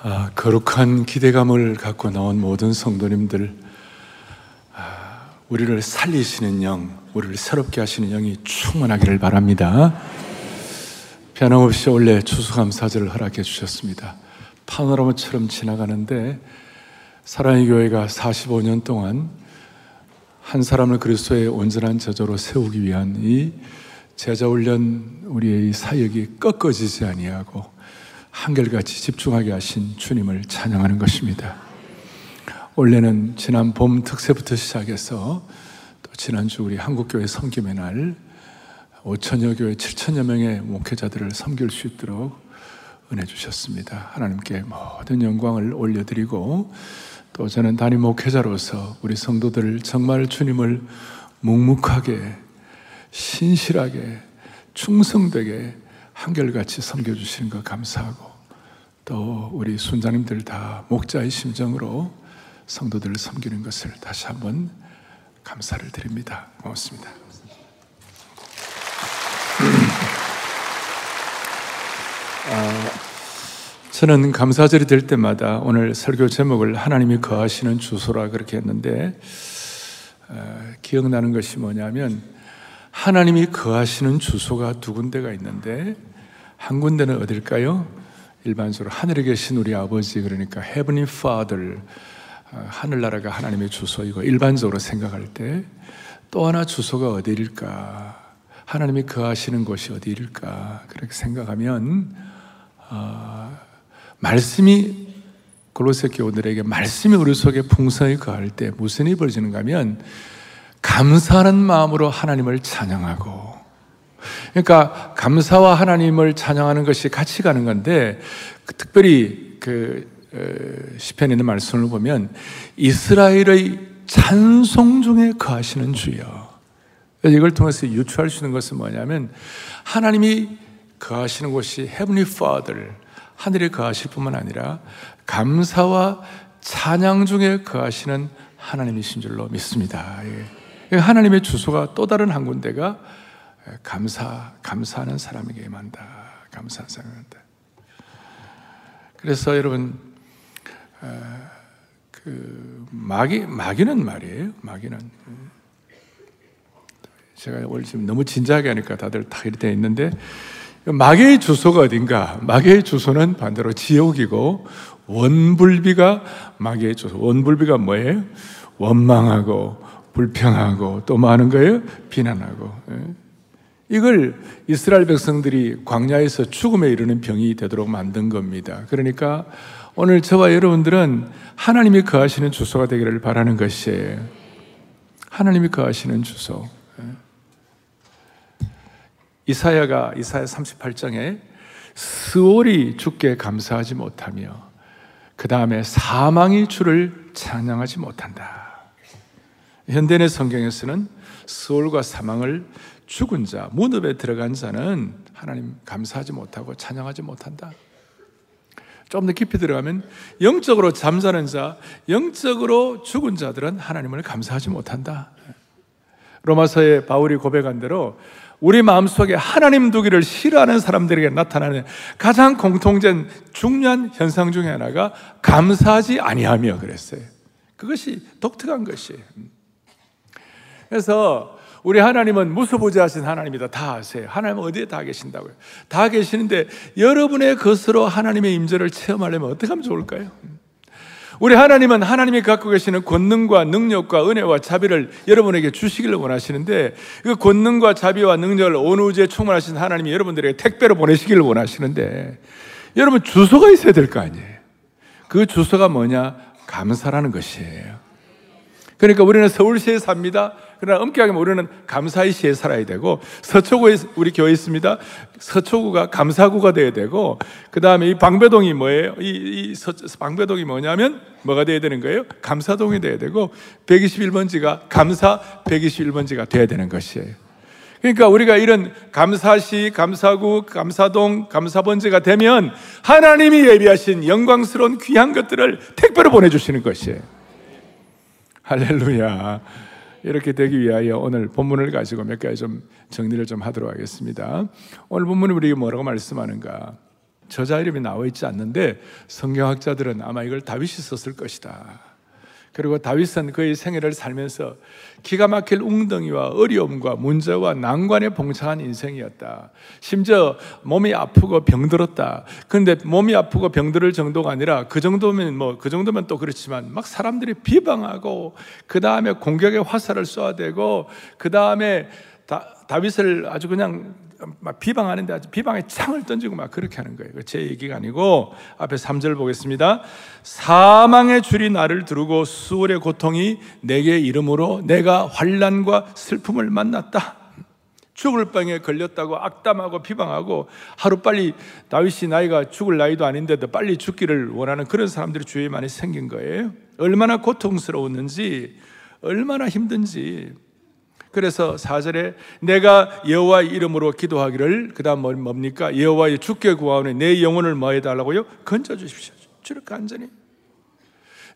아, 거룩한 기대감을 갖고 나온 모든 성도님들, 아, 우리를 살리시는 영, 우리를 새롭게 하시는 영이 충만하기를 바랍니다. 변함없이 원래 추수감사절을 허락해 주셨습니다. 파노라마처럼 지나가는데 사랑의 교회가 45년 동안 한 사람을 그리스도의 온전한 저자로 세우기 위한 이 제자 훈련 우리의 사역이 꺾어지지 아니하고 한결같이 집중하게 하신 주님을 찬양하는 것입니다. 원래는 지난 봄 특세부터 시작해서 또 지난주 우리 한국교회 섬김의 날 5천여 교회 7천여 명의 목회자들을 섬길 수 있도록 은혜 주셨습니다. 하나님께 모든 영광을 올려드리고 또 저는 담임 목회자로서 우리 성도들 정말 주님을 묵묵하게 신실하게 충성되게 한결같이 섬겨주시는 것 감사하고 또 우리 순자님들 다 목자의 심정으로 성도들을 섬기는 것을 다시 한번 감사를 드립니다. 고맙습니다. 아, 저는 감사절이 될 때마다 오늘 설교 제목을 하나님이 거하시는 주소라 그렇게 했는데 어, 기억나는 것이 뭐냐면 하나님이 거하시는 주소가 두 군데가 있는데 한 군데는 어딜까요? 일반적으로 하늘에 계신 우리 아버지 그러니까 Heavenly Father 어, 하늘나라가 하나님의 주소이고 일반적으로 생각할 때 또 하나 주소가 어디일까? 하나님이 거하시는 곳이 어디일까? 그렇게 생각하면 어, 말씀이 골로새 교우들에게 말씀이 우리 속에 풍성히 거할 때 무슨 일이 벌어지는가 하면 감사하는 마음으로 하나님을 찬양하고 그러니까 감사와 하나님을 찬양하는 것이 같이 가는 건데 특별히 그 시편에 있는 말씀을 보면 이스라엘의 찬송 중에 거하시는 주여 이걸 통해서 유추할 수 있는 것은 뭐냐면 하나님이 거하시는 곳이 Heavenly Father 하늘에 거하실 뿐만 아니라 감사와 찬양 중에 거하시는 하나님이신 줄로 믿습니다. 예. 하나님의 주소가 또 다른 한 군데가 감사, 감사하는 사람에게 임한다. 감사하는 사람한테. 그래서 여러분, 그 마귀, 마귀는 말이에요. 마귀는. 제가 오늘 지금 너무 진지하게 하니까 다들 다 이렇게 있는데, 마귀의 주소가 어딘가? 마귀의 주소는 반대로 지옥이고, 원불비가 마귀의 주소. 원불비가 뭐예요? 원망하고, 불평하고, 또뭐 하는 거예요? 비난하고. 이걸 이스라엘 백성들이 광야에서 죽음에 이르는 병이 되도록 만든 겁니다. 그러니까 오늘 저와 여러분들은 하나님이 거하시는 주소가 되기를 바라는 것이에요. 하나님이 거하시는 주소. 이사야가 이사야 38장에 스올이 주께 감사하지 못하며 그 다음에 사망이 주를 찬양하지 못한다. 현대의 성경에서는 스올과 사망을 죽은 자, 무덤에 들어간 자는 하나님 감사하지 못하고 찬양하지 못한다. 좀 더 깊이 들어가면 영적으로 잠자는 자, 영적으로 죽은 자들은 하나님을 감사하지 못한다. 로마서에 바울이 고백한 대로 우리 마음속에 하나님 두기를 싫어하는 사람들에게 나타나는 가장 공통된 중요한 현상 중에 하나가 감사하지 아니하며 그랬어요. 그것이 독특한 것이에요. 그래서 우리 하나님은 무소부지하신 하나님이다. 다 아세요. 하나님은 어디에 다 계신다고요? 다 계시는데 여러분의 것으로 하나님의 임재를 체험하려면 어떻게 하면 좋을까요? 우리 하나님은 하나님이 갖고 계시는 권능과 능력과 은혜와 자비를 여러분에게 주시기를 원하시는데 그 권능과 자비와 능력을 온 우주에 충만하신 하나님이 여러분들에게 택배로 보내시기를 원하시는데 여러분 주소가 있어야 될 거 아니에요. 그 주소가 뭐냐? 감사라는 것이에요. 그러니까 우리는 서울시에 삽니다. 그러나 엄격하게 우리는 감사의 시에 살아야 되고 서초구에 우리 교회 있습니다. 서초구가 감사구가 돼야 되고 그 다음에 이 방배동이 뭐예요? 이, 이 서, 방배동이 뭐냐면 뭐가 돼야 되는 거예요? 감사동이 돼야 되고 121번지가 감사 121번지가 돼야 되는 것이에요. 그러니까 우리가 이런 감사시, 감사구, 감사동, 감사번지가 되면 하나님이 예비하신 영광스러운 귀한 것들을 택배로 보내주시는 것이에요. 할렐루야. 이렇게 되기 위하여 오늘 본문을 가지고 몇 가지 좀 정리를 좀 하도록 하겠습니다. 오늘 본문이 우리에게 뭐라고 말씀하는가? 저자 이름이 나와 있지 않는데 성경학자들은 아마 이걸 다윗이 썼을 것이다. 그리고 다윗은 그의 생애를 살면서 기가 막힐 웅덩이와 어려움과 문제와 난관에 봉착한 인생이었다. 심지어 몸이 아프고 병들었다. 그런데 몸이 아프고 병들을 정도가 아니라 그 정도면 뭐 그 정도면 또 그렇지만 막 사람들이 비방하고 그 다음에 공격의 화살을 쏘아대고 그 다음에 다윗을 아주 그냥 막 비방하는데 아주 비방의 창을 던지고 막 그렇게 하는 거예요. 제 얘기가 아니고 앞에 3절 보겠습니다. 사망의 줄이 나를 두르고 수월의 고통이 내게 이름으로 내가 환란과 슬픔을 만났다. 죽을 병에 걸렸다고 악담하고 비방하고 하루빨리 다윗이 나이가 죽을 나이도 아닌데도 빨리 죽기를 원하는 그런 사람들이 주위에 많이 생긴 거예요. 얼마나 고통스러웠는지 얼마나 힘든지 그래서 4절에 내가 여호와 이름으로 기도하기를 그다음 뭡니까? 여호와의 주께 구하오니 내 영혼을 뭐 해 달라고요? 건져 주십시오. 주를 간절히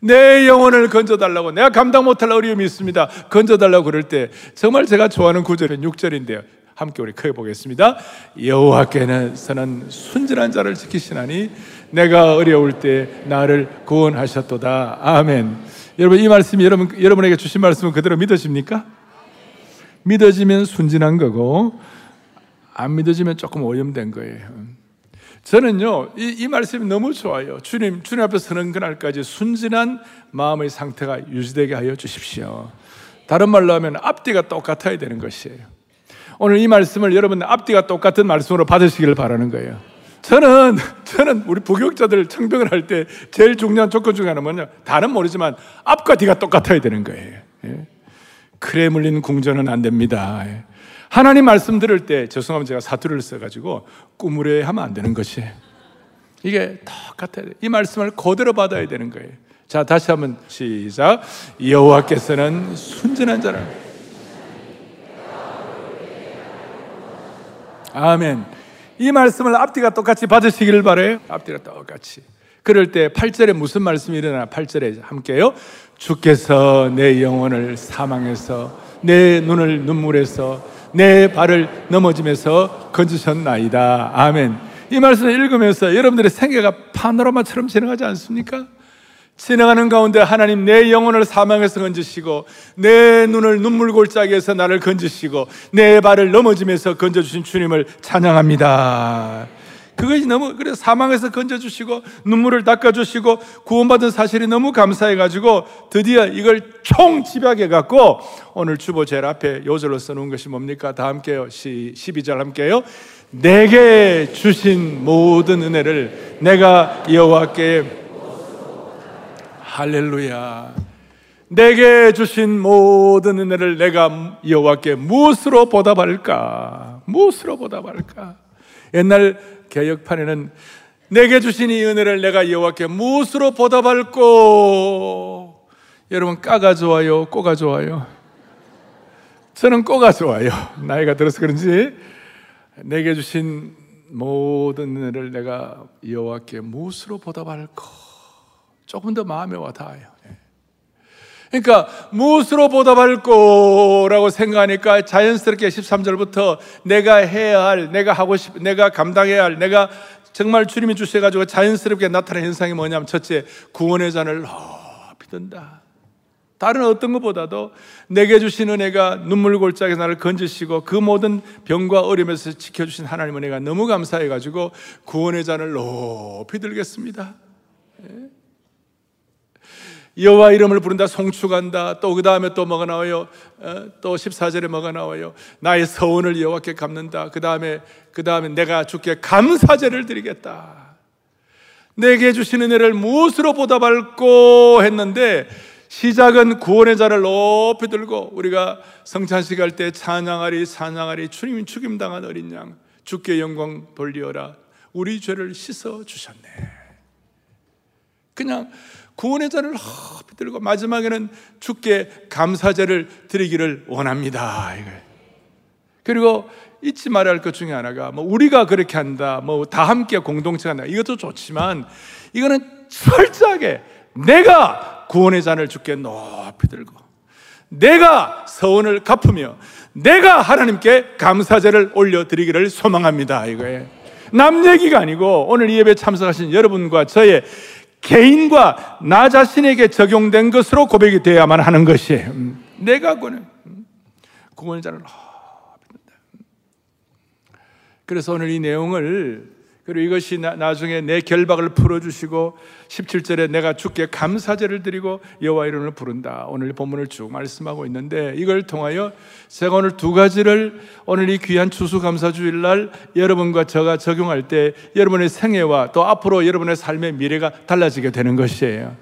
내 영혼을 건져달라고 내가 감당 못할 어려움이 있습니다. 건져달라고 그럴 때 정말 제가 좋아하는 구절은 6절인데요. 함께 우리 크게 보겠습니다. 여호와께는 서는 순진한 자를 지키시나니 내가 어려울 때 나를 구원하셨도다. 아멘. 여러분 이 말씀이 여러분 여러분에게 주신 말씀은 그대로 믿으십니까? 믿어지면 순진한 거고 안 믿어지면 조금 오염된 거예요. 저는요 이, 이 말씀이 너무 좋아요. 주님 주님 앞에 서는 그날까지 순진한 마음의 상태가 유지되게 하여 주십시오. 다른 말로 하면 앞뒤가 똑같아야 되는 것이에요. 오늘 이 말씀을 여러분 앞뒤가 똑같은 말씀으로 받으시기를 바라는 거예요. 저는 저는 우리 부교육자들 청병을 할 때 제일 중요한 조건 중에 하나는 뭐냐? 다는 모르지만 앞과 뒤가 똑같아야 되는 거예요. 예. 크레물린 궁전은 안 됩니다. 하나님 말씀 들을 때 죄송하면 제가 사투리를 써가지고 꾸무려 하면 안 되는 것이 이게 똑같아요. 이 말씀을 그대로 받아야 되는 거예요. 자 다시 한번 시작. 여호와께서는 순전한 자라. 아멘. 이 말씀을 앞뒤가 똑같이 받으시기를 바래요. 앞뒤가 똑같이. 그럴 때 8절에 무슨 말씀이 일어나? 8절에 함께요. 주께서 내 영혼을 사망해서 내 눈을 눈물에서 내 발을 넘어짐에서 건지셨나이다. 아멘. 이 말씀을 읽으면서 여러분들의 생애가 파노라마처럼 지나가지 않습니까? 지나가는 가운데 하나님 내 영혼을 사망에서 건지시고 내 눈을 눈물 골짜기에서 나를 건지시고 내 발을 넘어짐에서 건져주신 주님을 찬양합니다. 그것이 너무 그래서 사망에서 건져 주시고 눈물을 닦아 주시고 구원받은 사실이 너무 감사해 가지고 드디어 이걸 총 집약해 갖고 오늘 주보 제일 앞에 요절로 써 놓은 것이 뭡니까? 다 함께요. 시, 12절 함께요. 내게 주신 모든 은혜를 내가 여호와께 할렐루야. 내게 주신 모든 은혜를 내가 여호와께 무엇으로 보답할까? 무엇으로 보답할까? 옛날 개혁판에는 내게 주신 이 은혜를 내가 여호와께 무엇으로 보답할꼬? 여러분 까가 좋아요, 꼬가 좋아요? 저는 꼬가 좋아요. 나이가 들어서 그런지 내게 주신 모든 은혜를 내가 여호와께 무엇으로 보답할까? 조금 더 마음에 와 닿아요. 그러니까 무엇으로 보답할 거라고 생각하니까 자연스럽게 13절부터 내가 해야 할, 내가 하고 싶, 내가 감당해야 할, 내가 정말 주님이 주셔가지고 자연스럽게 나타나는 현상이 뭐냐면 첫째, 구원의 잔을 높이 든다. 다른 어떤 것보다도 내게 주신 은혜가 눈물 골짜기 나를 건지시고 그 모든 병과 어려움에서 지켜주신 하나님 은혜가 너무 감사해가지고 구원의 잔을 높이 들겠습니다. 예? 여호와 이름을 부른다 송축한다. 또 그 다음에 또 뭐가 나와요? 어? 또 14절에 뭐가 나와요? 나의 서원을 여호와께 갚는다. 그 다음에 그 다음에 내가 주께 감사제를 드리겠다. 내게 주신 은혜를 무엇으로 보답할고 했는데 시작은 구원의 자를 높이 들고 우리가 성찬식 할 때 찬양하리 찬양하리. 주님이 죽임당한 어린 양 주께 영광 돌리어라. 우리 죄를 씻어 주셨네. 그냥 구원의 잔을 허피 들고 마지막에는 주께 감사제를 드리기를 원합니다. 그리고 잊지 말아야 할 것 중에 하나가 뭐 우리가 그렇게 한다, 뭐 다 함께 공동체 한다. 이것도 좋지만 이거는 철저하게 내가 구원의 잔을 주께 높이 들고 내가 서원을 갚으며 내가 하나님께 감사제를 올려드리기를 소망합니다. 이거에 남 얘기가 아니고 오늘 이 예배 참석하신 여러분과 저의 개인과 나 자신에게 적용된 것으로 고백이 되어야만 하는 것이에요. 음. 내가 구원, 음. 구원자를 그래서 오늘 이 내용을 그리고 이것이 나, 중에 내 결박을 풀어주시고 17절에 내가 주께 감사제를 드리고 여호와 이름을 부른다. 오늘 본문을 쭉 말씀하고 있는데 이걸 통하여 제가 오늘 두 가지를 오늘 이 귀한 추수감사주일 날 여러분과 저가 적용할 때 여러분의 생애와 또 앞으로 여러분의 삶의 미래가 달라지게 되는 것이에요.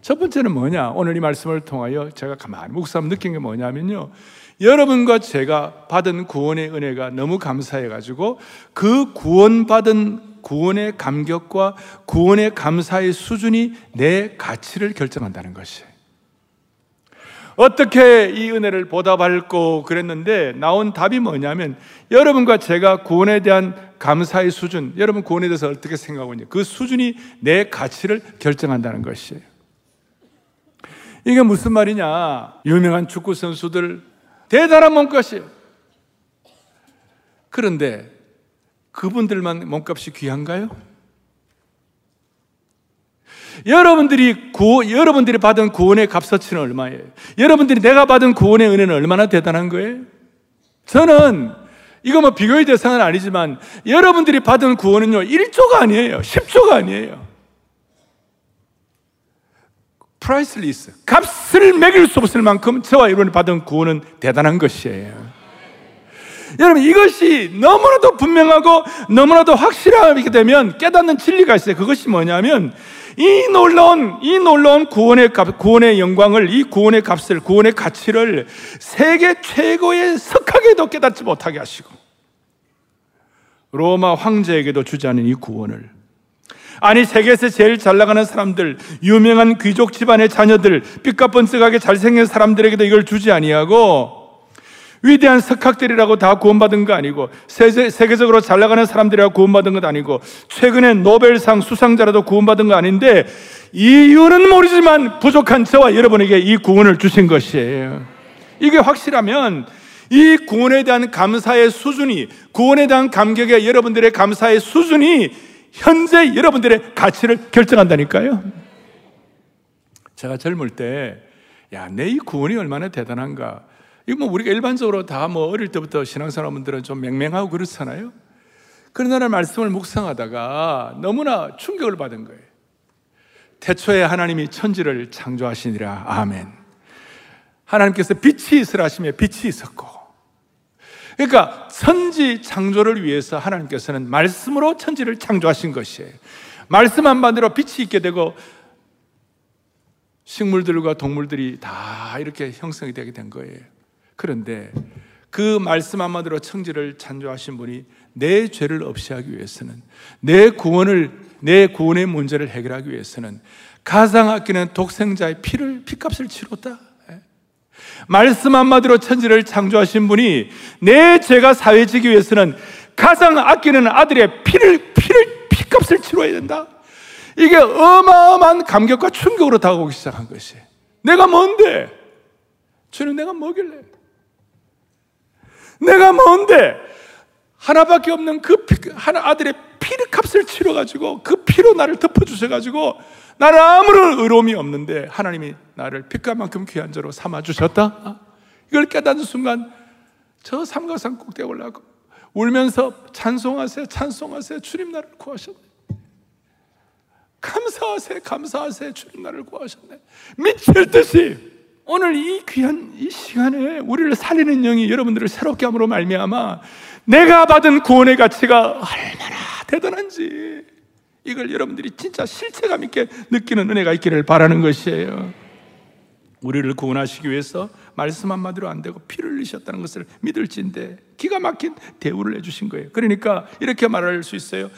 첫 번째는 뭐냐? 오늘 이 말씀을 통하여 제가 가만히 묵상 느낀 게 뭐냐면요. 여러분과 제가 받은 구원의 은혜가 너무 감사해가지고 그 구원받은 구원의 감격과 구원의 감사의 수준이 내 가치를 결정한다는 것이에요. 어떻게 이 은혜를 보답할고 그랬는데 나온 답이 뭐냐면 여러분과 제가 구원에 대한 감사의 수준, 여러분 구원에 대해서 어떻게 생각하고 있냐. 그 수준이 내 가치를 결정한다는 것이에요. 이게 무슨 말이냐? 유명한 축구 선수들 대단한 몸값이에요. 그런데 그분들만 몸값이 귀한가요? 여러분들이 구, 여러분들이 받은 구원의 값어치는 얼마예요? 여러분들이 내가 받은 구원의 은혜는 얼마나 대단한 거예요? 저는 이거 뭐 비교의 대상은 아니지만 여러분들이 받은 구원은요 1조가 아니에요 10조가 아니에요 priceless 값을 매길 수 없을 만큼 저와 여러분이 받은 구원은 대단한 것이에요. 여러분 이것이 너무나도 분명하고 너무나도 확실하게 되면 깨닫는 진리가 있어요. 그것이 뭐냐면 이 놀라운 이 놀라운 구원의 값, 구원의 영광을 이 구원의 값을 구원의 가치를 세계 최고의 석학에도 깨닫지 못하게 하시고 로마 황제에게도 주지 않은 이 구원을 아니 세계에서 제일 잘 나가는 사람들, 유명한 귀족 집안의 자녀들, 삐까뻔쩍하게 잘생긴 사람들에게도 이걸 주지 아니하고 위대한 석학들이라고 다 구원받은 거 아니고 세계, 세계적으로 잘 나가는 사람들이라고 구원받은 것 아니고 최근에 노벨상 수상자라도 구원받은 거 아닌데 이유는 모르지만 부족한 저와 여러분에게 이 구원을 주신 것이에요. 이게 확실하면 이 구원에 대한 감사의 수준이 구원에 대한 감격의 여러분들의 감사의 수준이 현재 여러분들의 가치를 결정한다니까요. 제가 젊을 때, 야, 내 이 구원이 얼마나 대단한가. 이거 뭐 우리가 일반적으로 다 뭐 어릴 때부터 신앙사람들은 좀 맹맹하고 그렇잖아요. 그러나 말씀을 묵상하다가 너무나 충격을 받은 거예요. 태초에 하나님이 천지를 창조하시니라. 아멘. 하나님께서 빛이 있으라 하시며 빛이 있었고, 그러니까 천지 창조를 위해서 하나님께서는 말씀으로 천지를 창조하신 것이에요. 말씀 한마디로 빛이 있게 되고 식물들과 동물들이 다 이렇게 형성이 되게 된 거예요. 그런데 그 말씀 한마디로 천지를 창조하신 분이 내 죄를 없이 하기 위해서는 내 구원을 내 구원의 문제를 해결하기 위해서는 아끼는 독생자의 피를 피값을 치렀다. 말씀 한마디로 천지를 창조하신 분이 내 죄가 사회지기 위해서는 가장 아끼는 아들의 피를, 피를, 피값을 치러야 된다. 이게 어마어마한 감격과 충격으로 다가오기 시작한 것이. 내가 뭔데? 주는 내가 뭐길래? 내가 뭔데? 하나밖에 없는 그 피, 하나 아들의 피를 값을 치러가지고 그 피로 나를 덮어주셔가지고 나는 아무런 의로움이 없는데 하나님이 나를 빛깔만큼 귀한 자로 삼아 주셨다? 이걸 깨닫는 순간 저 삼각산 꼭대기 올라가고 울면서 찬송하세요, 찬송하세요. 주님 나를 구하셨네. 감사하세요, 감사하세요. 주님 나를 구하셨네. 미칠 듯이 오늘 이 귀한 이 시간에 우리를 살리는 영이 여러분들을 새롭게 함으로 말미암아 내가 받은 구원의 가치가 얼마나 대단한지 이걸 여러분들이 진짜 실체감 있게 느끼는 은혜가 있기를 바라는 것이에요. 우리를 구원하시기 위해서 말씀 한마디로 안 되고 피를 흘리셨다는 것을 믿을진데 기가 막힌 대우를 해주신 거예요. 그러니까 이렇게 말할 수 있어요.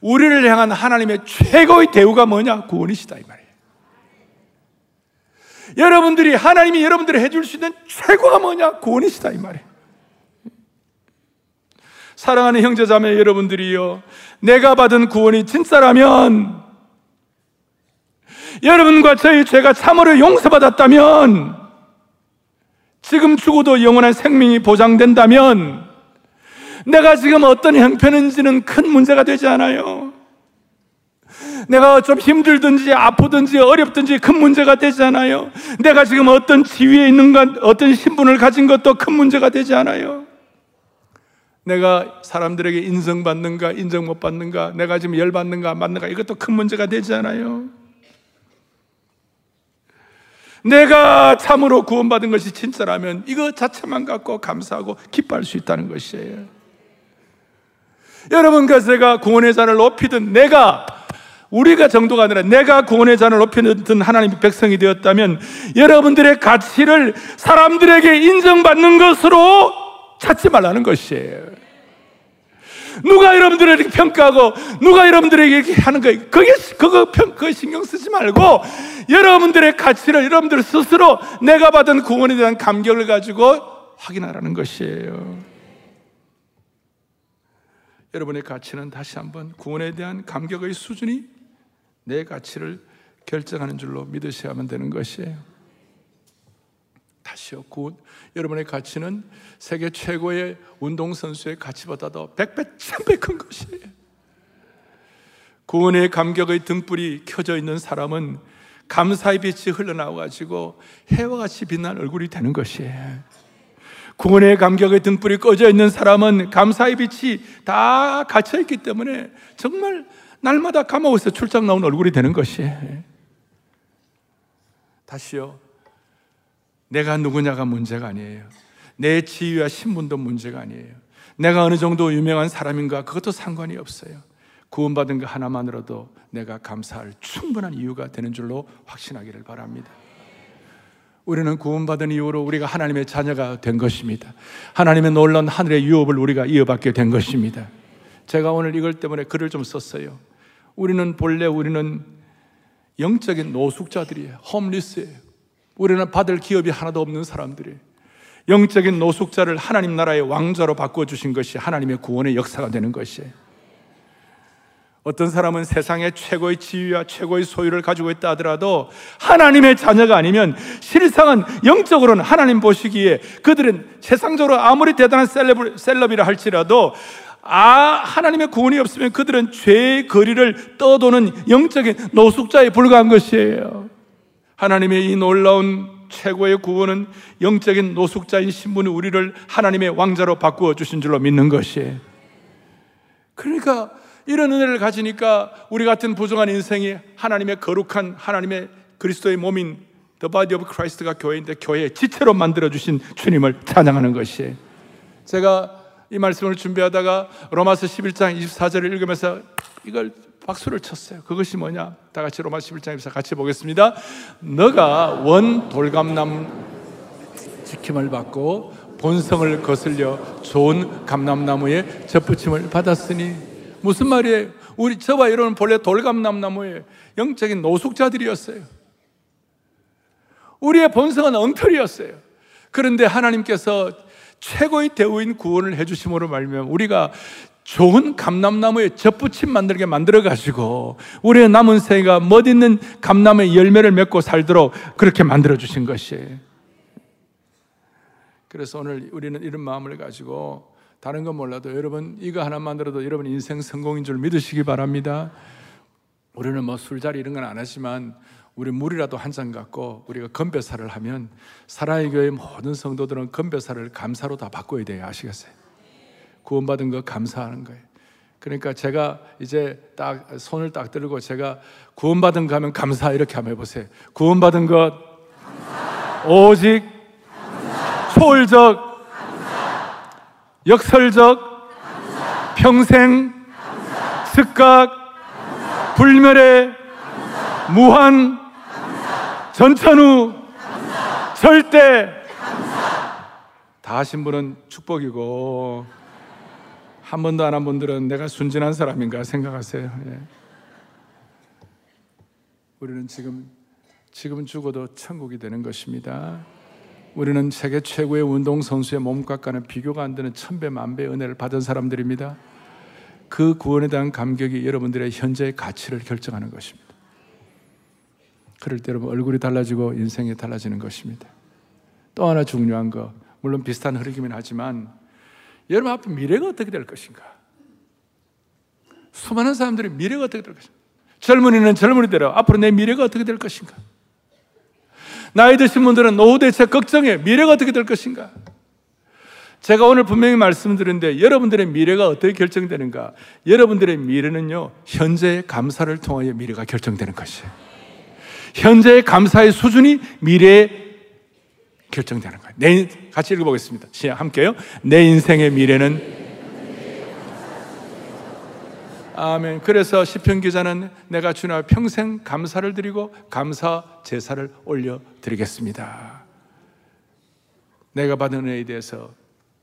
우리를 향한 하나님의 최고의 대우가 뭐냐? 구원이시다 이 말이에요. 여러분들이 하나님이 여러분들이 해줄 수 있는 최고가 뭐냐? 구원이시다 이 말이에요. 사랑하는 형제자매 여러분들이요. 내가 받은 구원이 진짜라면 여러분과 저희 죄가 참으로 용서받았다면 지금 죽어도 영원한 생명이 보장된다면 내가 지금 어떤 형편인지는 큰 문제가 되지 않아요. 내가 좀 힘들든지 아프든지 어렵든지 큰 문제가 되지 않아요. 내가 지금 어떤 지위에 있는가, 어떤 신분을 가진 것도 큰 문제가 되지 않아요. 내가 사람들에게 인정받는가, 인정 못 받는가, 내가 지금 열받는가, 맞는가, 이것도 큰 문제가 되지 않아요. 내가 참으로 구원받은 것이 진짜라면 이거 자체만 갖고 감사하고 기뻐할 수 있다는 것이에요. 여러분과 제가 구원의 잔을 높이든 내가 우리가 정도가 아니라 내가 구원의 잔을 높이든 하나님의 백성이 되었다면 여러분들의 가치를 사람들에게 인정받는 것으로 찾지 말라는 것이에요. 누가 여러분들에게 평가하고 누가 여러분들에게 이렇게 하는 거예요. 그게 그거 평 그거 신경 쓰지 말고 여러분들의 가치를 여러분들 스스로 내가 받은 구원에 대한 감격을 가지고 확인하라는 것이에요. 여러분의 가치는 다시 한번 구원에 대한 감격의 수준이 내 가치를 결정하는 줄로 믿으셔야만 되는 것이에요. 다시요. 구 여러분의 가치는 세계 최고의 운동선수의 가치보다도 백배, 천배 큰 것이에요. 구원의 감격의 등불이 켜져 있는 사람은 감사의 빛이 흘러나와가지고 해와 같이 빛난 얼굴이 되는 것이에요. 구원의 감격의 등불이 꺼져 있는 사람은 감사의 빛이 다 갇혀있기 때문에 정말 날마다 감옥에서 출장 나온 얼굴이 되는 것이에요. 다시요. 내가 누구냐가 문제가 아니에요. 내 지위와 신분도 문제가 아니에요. 내가 어느 정도 유명한 사람인가 그것도 상관이 없어요. 구원받은 것 하나만으로도 내가 감사할 충분한 이유가 되는 줄로 확신하기를 바랍니다. 우리는 구원받은 이후로 우리가 하나님의 자녀가 된 것입니다. 하나님의 놀라운 하늘의 유업을 우리가 이어받게 된 것입니다. 제가 오늘 이걸 때문에 글을 좀 썼어요. 우리는 본래 우리는 영적인 노숙자들이에요. 홈리스예요. 우리는 받을 기업이 하나도 없는 사람들이 영적인 노숙자를 하나님 나라의 왕자로 바꿔주신 것이 하나님의 구원의 역사가 되는 것이에요. 어떤 사람은 세상의 최고의 지위와 최고의 소유를 가지고 있다 하더라도 하나님의 자녀가 아니면 실상은 영적으로는 하나님 보시기에 그들은 세상적으로 아무리 대단한 셀럽, 셀럽이라 할지라도 아, 하나님의 구원이 없으면 그들은 죄의 거리를 떠도는 영적인 노숙자에 불과한 것이에요. 하나님의 이 놀라운 최고의 구원은 영적인 노숙자인 신분이 우리를 하나님의 왕자로 바꾸어 주신 줄로 믿는 것이에요. 그러니까 이런 은혜를 가지니까 우리 같은 부정한 인생이 하나님의 거룩한 하나님의 그리스도의 몸인 The Body of Christ가 교회인데 교회의 지체로 만들어 주신 주님을 찬양하는 것이에요. 제가 이 말씀을 준비하다가 로마서 11장 24절을 읽으면서 이걸 박수를 쳤어요. 그것이 뭐냐? 다 같이 로마 11장에서 같이 보겠습니다. 너가 원 돌감남 지킴을 받고 본성을 거슬려 좋은 감람나무에 접붙임을 받았으니 무슨 말이에요? 우리 저와 이런 본래 돌감람나무의 영적인 노숙자들이었어요. 우리의 본성은 엉터리였어요. 그런데 하나님께서 최고의 대우인 구원을 해주심으로 말면 우리가 좋은 감람나무에 젖붙임 만들게 만들어 가지고 우리의 남은 생애가 멋있는 감람의 열매를 맺고 살도록 그렇게 만들어 주신 것이에요. 그래서 오늘 우리는 이런 마음을 가지고 다른 건 몰라도 여러분 이거 하나만 들어도 여러분 인생 성공인 줄 믿으시기 바랍니다. 우리는 뭐 술자리 이런 건 안 하지만 우리 물이라도 한 잔 갖고 우리가 건배사를 하면 사랑의 교회 모든 성도들은 건배사를 감사로 다 바꿔야 돼요. 아시겠어요? 구원받은 거 감사하는 거예요. 그러니까 제가 이제 딱 손을 딱 들고 제가 구원받은 거 하면 감사 이렇게 한번 해보세요. 구원받은 것 감사. 오직 감사. 초월적 감사. 역설적 평생 즉각 불멸의 무한 전천후 절대 다 하신 분은 축복이고 한 번도 안 한 분들은 내가 순진한 사람인가 생각하세요. 예. 우리는 지금 지금 죽어도 천국이 되는 것입니다. 우리는 세계 최고의 운동 선수의 몸값과는 비교가 안 되는 천배 만배 은혜를 받은 사람들입니다. 그 구원에 대한 감격이 여러분들의 현재의 가치를 결정하는 것입니다. 그럴 때 여러분 얼굴이 달라지고 인생이 달라지는 것입니다. 또 하나 중요한 거, 물론 비슷한 흐름이긴 하지만 여러분 앞에 미래가 어떻게 될 것인가? 수많은 사람들이 미래가 어떻게 될 것인가? 젊은이는 젊은이대로 앞으로 내 미래가 어떻게 될 것인가? 나이 드신 분들은 노후 대책 걱정해. 미래가 어떻게 될 것인가? 제가 오늘 분명히 말씀드렸는데 여러분들의 미래가 어떻게 결정되는가? 여러분들의 미래는요, 현재의 감사를 통하여 미래가 결정되는 것이에요. 현재의 감사의 수준이 미래에 결정되는 거예요. 내, 같이 읽어보겠습니다. 함께요. 내 인생의 미래는 아멘. 그래서 시편 기자는 내가 주나 평생 감사를 드리고 감사 제사를 올려 드리겠습니다. 내가 받은 은혜에 대해서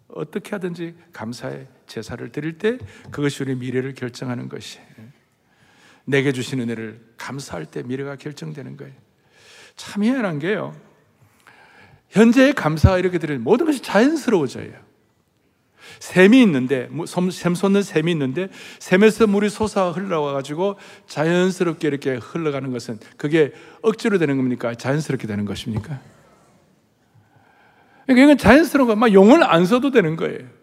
어떻게 하든지 감사의 제사를 드릴 때 그것이 우리 미래를 결정하는 것이 내게 주신 은혜를 감사할 때 미래가 결정되는 거예요. 참 희한한 게요. 현재의 감사가 이렇게 드리는 모든 것이 자연스러워져요. 샘이 있는데, 샘 솟는 샘이 있는데, 샘에서 물이 솟아 흘러와 가지고 자연스럽게 이렇게 흘러가는 것은 그게 억지로 되는 겁니까? 자연스럽게 되는 것입니까? 그러니까 이건 자연스러운 거, 막 용을 안 써도 되는 거예요.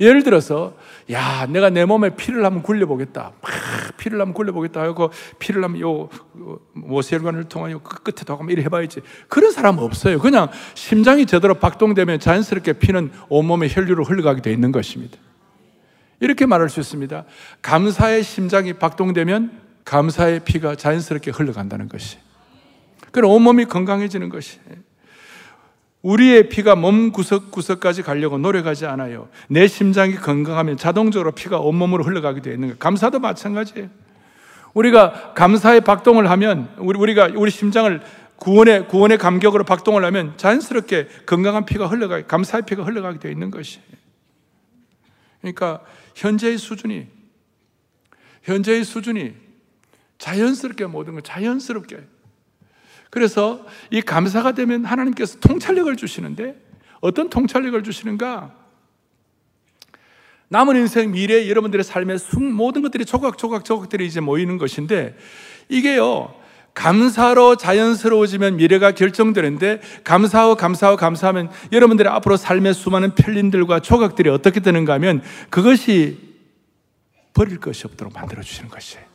예를 들어서, 야, 내가 내 몸에 피를 한번 굴려보겠다. 막 피를 한번 굴려보겠다 하고, 피를 한번 요, 모세혈관을 통하여 그 끝에 더 한번 이래 해봐야지. 그런 사람 없어요. 그냥 심장이 제대로 박동되면 자연스럽게 피는 온몸에 혈류로 흘러가게 되어 있는 것입니다. 이렇게 말할 수 있습니다. 감사의 심장이 박동되면 감사의 피가 자연스럽게 흘러간다는 것이. 그럼 온몸이 건강해지는 것이. 우리의 피가 몸 구석구석까지 가려고 노력하지 않아요. 내 심장이 건강하면 자동적으로 피가 온몸으로 흘러가게 되어 있는 거예요. 감사도 마찬가지예요. 우리가 감사의 박동을 하면, 우리, 가 우리 심장을 구원의, 구원의 감격으로 박동을 하면 자연스럽게 건강한 피가 흘러가, 감사의 피가 흘러가게 되어 있는 것이에요. 그러니까 현재의 수준이, 현재의 수준이 자연스럽게 모든 걸 자연스럽게 그래서 이 감사가 되면 하나님께서 통찰력을 주시는데 어떤 통찰력을 주시는가? 남은 인생 미래 여러분들의 삶의 모든 것들이 조각조각 조각들이 이제 모이는 것인데 이게요. 감사로 자연스러워지면 미래가 결정되는데 감사하고 감사하고 감사하면 여러분들의 앞으로 삶의 수많은 편린들과 조각들이 어떻게 되는가 하면 그것이 버릴 것이 없도록 만들어 주시는 것이에요.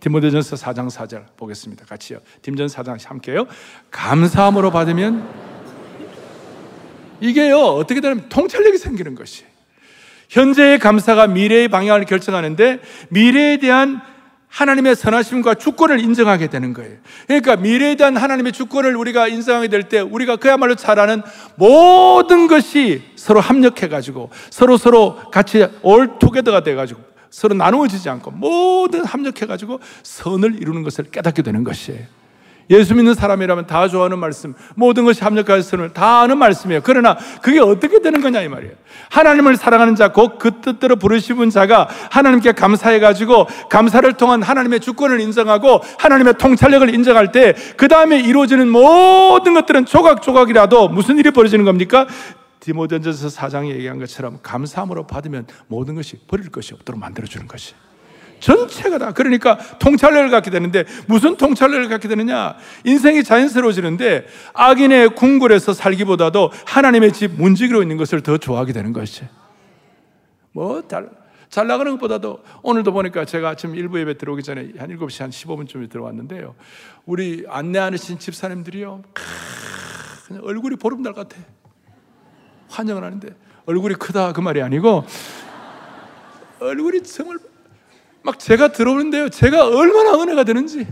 디모데전서 4장 4절 보겠습니다. 같이요. 디모전 4장 함께요. 감사함으로 받으면 이게요. 어떻게 되면 통찰력이 생기는 것이. 현재의 감사가 미래의 방향을 결정하는데 미래에 대한 하나님의 선하심과 주권을 인정하게 되는 거예요. 그러니까 미래에 대한 하나님의 주권을 우리가 인정하게 될 때 우리가 그야말로 잘 아는 모든 것이 서로 합력해 가지고 서로 서로 같이 올 투게더가 돼 가지고 서로 나누어지지 않고 모든 합력해가지고 선을 이루는 것을 깨닫게 되는 것이에요. 예수 믿는 사람이라면 다 좋아하는 말씀, 모든 것이 합력하여 선을 다 아는 말씀이에요. 그러나 그게 어떻게 되는 거냐 이 말이에요. 하나님을 사랑하는 자, 곧 그 뜻대로 부르시는 자가 하나님께 감사해가지고 감사를 통한 하나님의 주권을 인정하고 하나님의 통찰력을 인정할 때 그 다음에 이루어지는 모든 것들은 조각조각이라도 무슨 일이 벌어지는 겁니까? 디모데전서 4장에 얘기한 것처럼 감사함으로 받으면 모든 것이 버릴 것이 없도록 만들어 주는 것이. 전체가 다 그러니까 통찰력을 갖게 되는데 무슨 통찰력을 갖게 되느냐? 인생이 자연스러워지는데 악인의 궁궐에서 살기보다도 하나님의 집 문지기로 있는 것을 더 좋아하게 되는 것이. 뭐 잘 잘 나가는 것보다도 오늘도 보니까 제가 아침 일부 예배 들어오기 전에 한 7시 한 15분쯤에 들어왔는데요. 우리 안내하신 집사님들이요. 얼굴이 보름달 같아. 환영을 하는데 얼굴이 크다 그 말이 아니고 얼굴이 정말 막 제가 들어오는데요. 제가 얼마나 은혜가 되는지.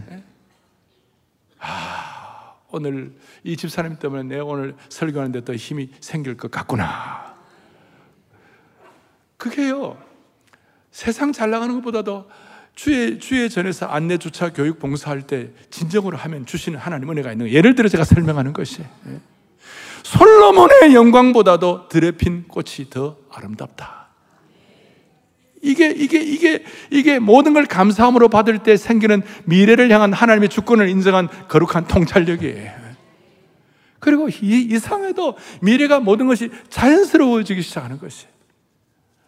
아, 오늘 이 집사님 때문에 내 오늘 설교하는데 더 힘이 생길 것 같구나. 그게요. 세상 잘 나가는 것보다도 주의, 주의 전에서 안내 주차 교육 봉사할 때 진정으로 하면 주시는 하나님 은혜가 있는 거예요. 예를 들어 제가 설명하는 것이. 예. 솔로몬의 영광보다도 들에 핀 꽃이 더 아름답다. 이게, 이게, 이게, 이게 모든 걸 감사함으로 받을 때 생기는 미래를 향한 하나님의 주권을 인정한 거룩한 통찰력이에요. 그리고 이, 상에도 미래가 모든 것이 자연스러워지기 시작하는 것이.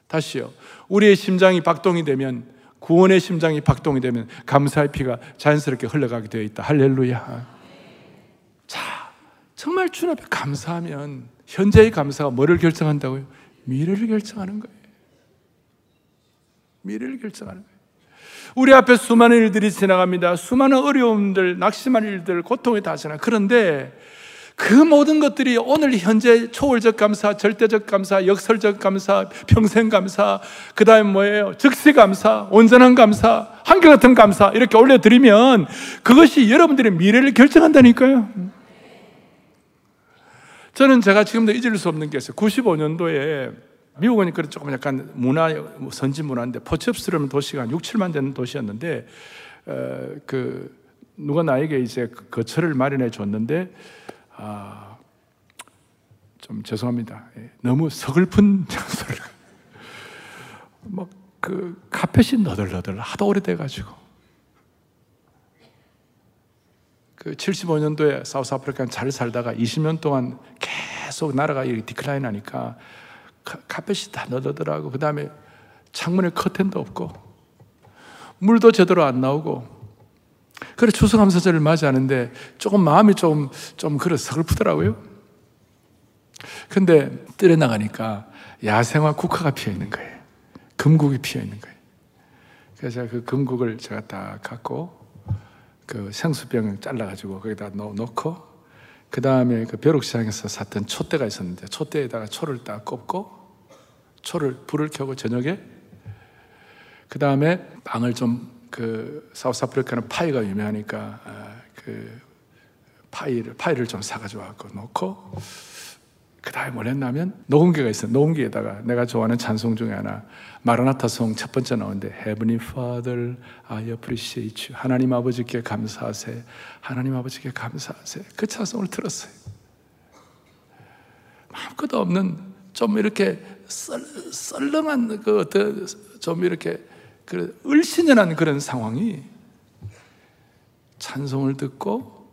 다시요. 우리의 심장이 박동이 되면, 구원의 심장이 박동이 되면 감사의 피가 자연스럽게 흘러가게 되어 있다. 할렐루야. 자, 정말 주님 앞에 감사하면 현재의 감사가 뭐를 결정한다고요? 미래를 결정하는 거예요. 미래를 결정하는 거예요. 우리 앞에 수많은 일들이 지나갑니다. 수많은 어려움들, 낙심한 일들, 고통이 다 지나. 그런데 그 모든 것들이 오늘 현재 초월적 감사, 절대적 감사, 역설적 감사, 평생 감사, 그 다음에 뭐예요? 즉시 감사, 온전한 감사, 한결같은 감사, 이렇게 올려드리면 그것이 여러분들의 미래를 결정한다니까요. 저는 제가 지금도 잊을 수 없는 게 있어요. 95년도에 미국은 그런 조금 약간 문화, 선진 문화인데 포츠업스러운 도시가 한 6, 7만 되는 도시였는데, 어, 그, 누가 나에게 이제 그 거처를 마련해 줬는데, 아, 좀 죄송합니다. 예, 너무 서글픈 장소를. 뭐, 그, 카펫이 너덜너덜 하도 오래돼가지고. 그 75년도에 사우스 아프리카는 잘 살다가 20년 동안 계속 나라가 이렇게 디클라인 하니까 카펫이 다 너덜더라고. 그 다음에 창문에 커튼도 없고, 물도 제대로 안 나오고, 그래 추수감사절을 맞이하는데 조금 마음이 좀, 좀 그래 서글프더라고요. 근데 뜰에 나가니까 야생화 국화가 피어 있는 거예요. 금국이 피어 있는 거예요. 그래서 제가 그 금국을 제가 딱 갖고 그 생수병을 잘라가지고 거기다 넣고 그 다음에 그 벼룩시장에서 샀던 촛대가 있었는데 촛대에다가 초를 딱 꼽고 초를 불을 켜고 저녁에 그 다음에 빵을 좀 그 사우스 아프리카는 파이가 유명하니까 아, 그 파이를 파이를 좀 사가지고 왔고 놓고 그 다음에 뭘 했냐면 녹음기가 있어 녹음기에다가 내가 좋아하는 찬송 중에 하나 마라나타 송 첫 번째 나오는데 Heavenly Father, I appreciate you. 하나님 아버지께 감사하세. 하나님 아버지께 감사하세. 그 찬송을 들었어요. 마음껏 없는 좀 이렇게 썰, 썰렁한 그좀 이렇게 그 을신연한 그런 상황이 찬송을 듣고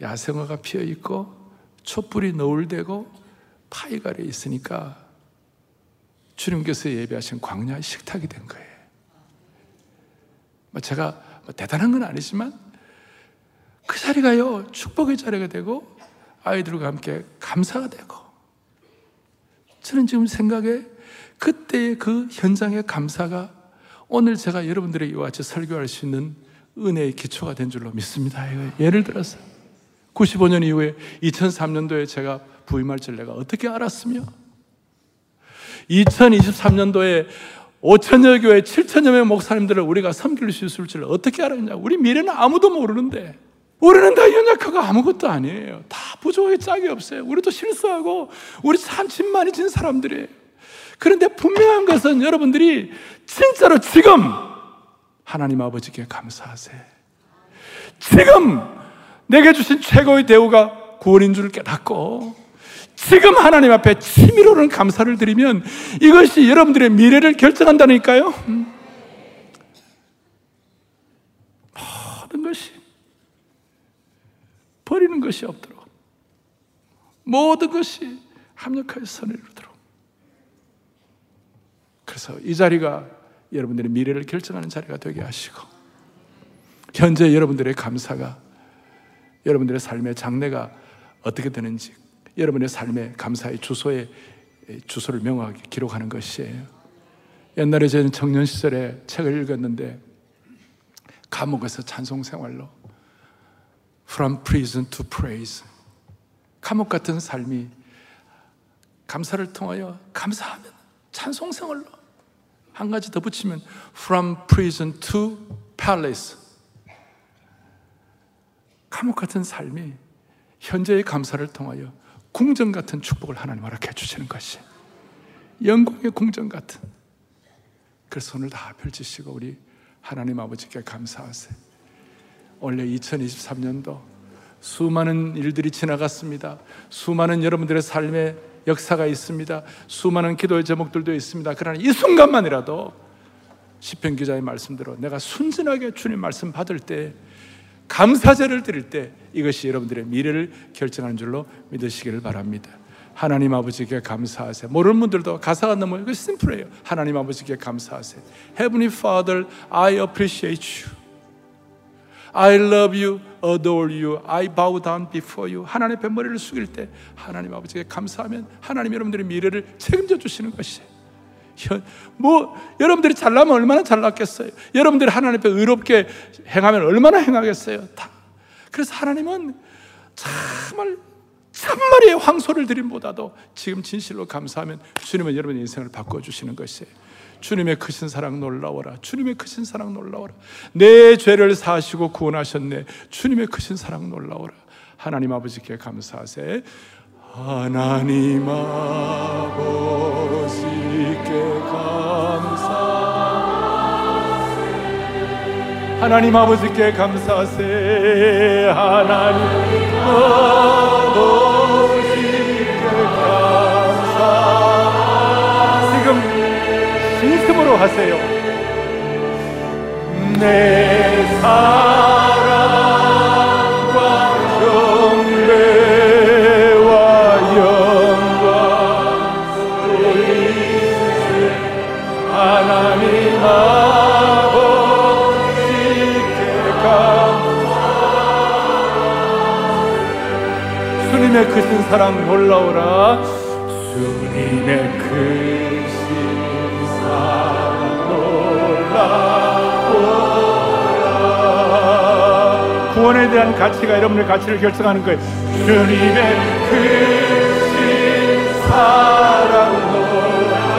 야생화가 피어 있고 촛불이 너울대고 파이갈에 있으니까 주님께서 예배하신 광야 식탁이 된 거예요. 뭐 제가 뭐 대단한 건 아니지만 그 자리가요 축복의 자리가 되고 아이들과 함께 감사가 되고 저는 지금 생각에 그때의 그 현장의 감사가 오늘 제가 여러분들에게 이와 같이 설교할 수 있는 은혜의 기초가 된 줄로 믿습니다. 예를 들어서 95년 이후에 2003년도에 제가 부임할 줄 내가 어떻게 알았으며 2023년도에 5천여 교회 7천여 명 목사님들을 우리가 섬길 수 있을 줄 어떻게 알았냐? 우리 미래는 아무도 모르는데 우리는 다 연약하고 아무것도 아니에요. 다 부족하게 짝이 없어요. 우리도 실수하고 우리 참 진만이 진 사람들이에요. 그런데 분명한 것은 여러분들이 진짜로 지금 하나님 아버지께 감사하세요. 지금 내게 주신 최고의 대우가 구원인 줄 깨닫고 지금 하나님 앞에 치밀어오는 감사를 드리면 이것이 여러분들의 미래를 결정한다니까요. 모든 것이 버리는 것이 없도록 모든 것이 합력하여 선을 이루도록 그래서 이 자리가 여러분들의 미래를 결정하는 자리가 되게 하시고 현재 여러분들의 감사가 여러분들의 삶의 장래가 어떻게 되는지 여러분의 삶의 감사의 주소에 주소를 명확하게 기록하는 것이에요. 옛날에 저는 청년 시절에 책을 읽었는데 감옥에서 찬송 생활로 From prison to praise 감옥 같은 삶이 감사를 통하여 감사하면 찬송 생활로 한 가지 더 붙이면 from prison to palace. 감옥 같은 삶이 현재의 감사를 통하여 궁전 같은 축복을 하나님 허락해 주시는 것이 영광의 궁전 같은 그래서 손을 다 펼치시고 우리 하나님 아버지께 감사하세요. 올해 2023년도 수많은 일들이 지나갔습니다. 수많은 여러분들의 삶에 역사가 있습니다. 수많은 기도의 제목들도 있습니다. 그러나 이 순간만이라도 시편 기자의 말씀대로 내가 순진하게 주님 말씀 받을 때 감사제를 드릴 때 이것이 여러분들의 미래를 결정하는 줄로 믿으시기를 바랍니다. 하나님 아버지께 감사하세요. 모르는 분들도 가사가 너무 심플해요. 하나님 아버지께 감사하세요. Heavenly Father, I appreciate you. I love you, adore you, I bow down before you. 하나님 앞에 머리를 숙일 때 하나님 아버지께 감사하면 하나님 여러분들의 미래를 책임져 주시는 것이에요. 뭐 여러분들이 잘나면 얼마나 잘났겠어요. 여러분들이 하나님 앞에 의롭게 행하면 얼마나 행하겠어요. 다. 그래서 하나님은 정말 천마리의 황소를 드림보다도 지금 진실로 감사하면 주님은 여러분의 인생을 바꿔 주시는 것이에요. 주님의 크신 사랑 놀라워라. 주님의 크신 사랑 놀라워라. 내 죄를 사시고 구원하셨네. 주님의 크신 사랑 놀라워라. 하나님 아버지께 감사하세. 하나님 아버지께 감사. 하나님 아버지께 감사하세. 하나님 아버지께 감사. 지금 진심으로 하세요. 내사 크신 사랑 놀라오라. 주님의 크신 구원에 대한 가치가 여러분의 가치를 결정하는 거예요. 주님의 크신 사랑 놀라워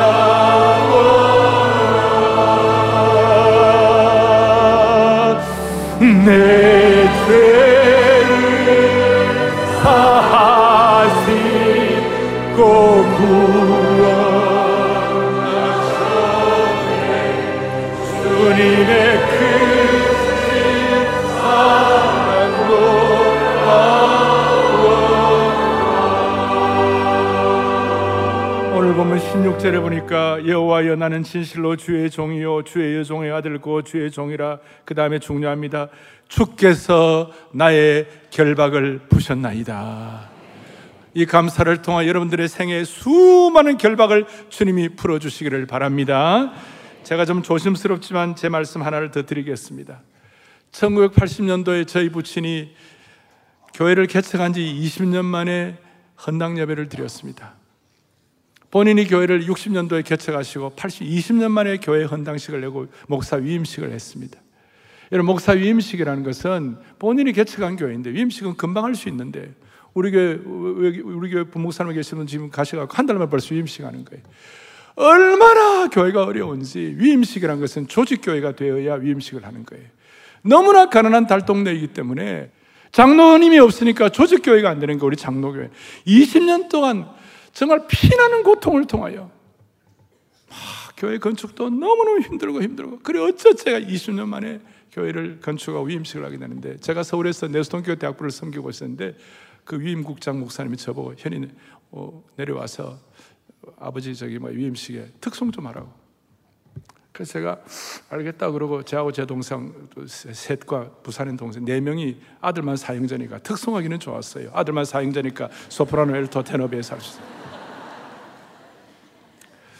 내죄 오늘 보면 16절에 보니까 여호와여 나는 진실로 주의 종이요 주의 여종의 아들고 주의 종이라 그 다음에 중요합니다. 주께서 나의 결박을 부셨나이다 이 감사를 통해 여러분들의 생에 수많은 결박을 주님이 풀어주시기를 바랍니다. 제가 좀 조심스럽지만 제 말씀 하나를 더 드리겠습니다. 1980년도에 저희 부친이 교회를 개척한 지 20년 만에 헌당 예배를 드렸습니다. 본인이 교회를 60년도에 개척하시고 80, 20년 만에 교회 헌당식을 내고 목사 위임식을 했습니다. 여러분 목사 위임식이라는 것은 본인이 개척한 교회인데 위임식은 금방 할 수 있는데 우리 교회 우리 교회 부목사님 계시는 지금 가셔가지고 한 달만 벌써 위임식 하는 거예요. 얼마나 교회가 어려운지 위임식이라는 것은 조직 교회가 되어야 위임식을 하는 거예요. 너무나 가난한 달동네이기 때문에 장로님이 없으니까 조직 교회가 안 되는 거 우리 장로교회. 20년 동안 정말 피나는 고통을 통하여 아, 교회 건축도 너무너무 힘들고 힘들고 그래 어쩌 제가 20년 만에 교회를 건축하고 위임식을 하게 되는데 제가 서울에서 내수동교회 대학부를 섬기고 있었는데 그 위임국장 목사님이 저보고 현이 어, 내려와서 아버지 저기 뭐 위임식에 특송 좀 하라고 그래서 제가 알겠다 그러고 저하고 제 동생 셋과 부산인 동생 네 명이 아들만 사형자니까 특송하기는 좋았어요 아들만 사형자니까 소프라노 엘토 테너 베이스 할수 있어요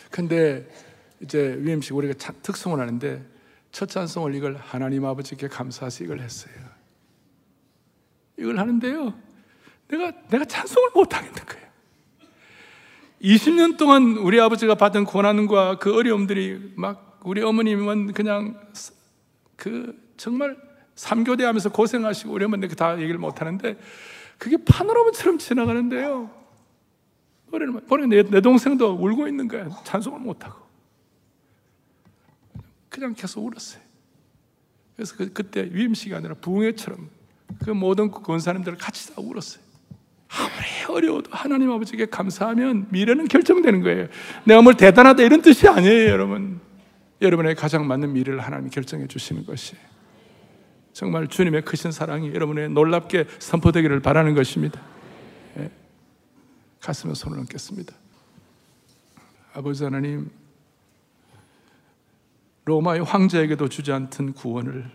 근데 이제 위임식 우리가 특성을 하는데 첫 찬송을 이걸 하나님 아버지께 감사해서 이걸 했어요. 이걸 하는데요. 내가 내가 찬송을 못 하겠는 거예요. 20년 동안 우리 아버지가 받은 고난과 그 어려움들이 막 우리 어머님은 그냥 그 정말 삼교대 하면서 고생하시고 어머니 다 얘기를 못 하는데 그게 파노라마처럼 지나가는데요. 내, 내 동생도 울고 있는 거야. 찬송을 못하고. 그냥 계속 울었어요. 그래서 그, 그때 위임식이 아니라 부흥회처럼 그 모든 권사님들 같이 다 울었어요. 아무리 어려워도 하나님 아버지께 감사하면 미래는 결정되는 거예요. 내가 뭘 대단하다 이런 뜻이 아니에요, 여러분. 여러분의 가장 맞는 미래를 하나님이 결정해 주시는 것이에요. 정말 주님의 크신 사랑이 여러분의 놀랍게 선포되기를 바라는 것입니다. 가슴에 손을 얹겠습니다. 아버지 하나님, 로마의 황제에게도 주지 않던 구원을,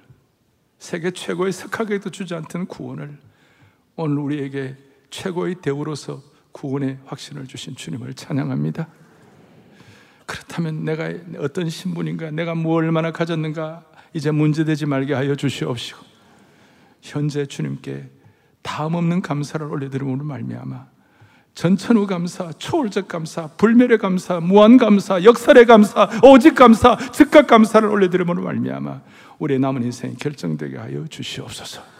세계 최고의 석학에게도 주지 않던 구원을 오늘 우리에게 최고의 대우로서 구원의 확신을 주신 주님을 찬양합니다. 그렇다면 내가 어떤 신분인가, 내가 뭐 얼마나 가졌는가, 이제 문제되지 말게 하여 주시옵시고, 현재 주님께 다음 없는 감사를 올려드림으로 말미암아 전천후 감사, 초월적 감사, 불멸의 감사, 무한 감사, 역설의 감사, 오직 감사, 즉각 감사를 올려드림으로 말미암아 우리의 남은 인생 결정되게 하여 주시옵소서.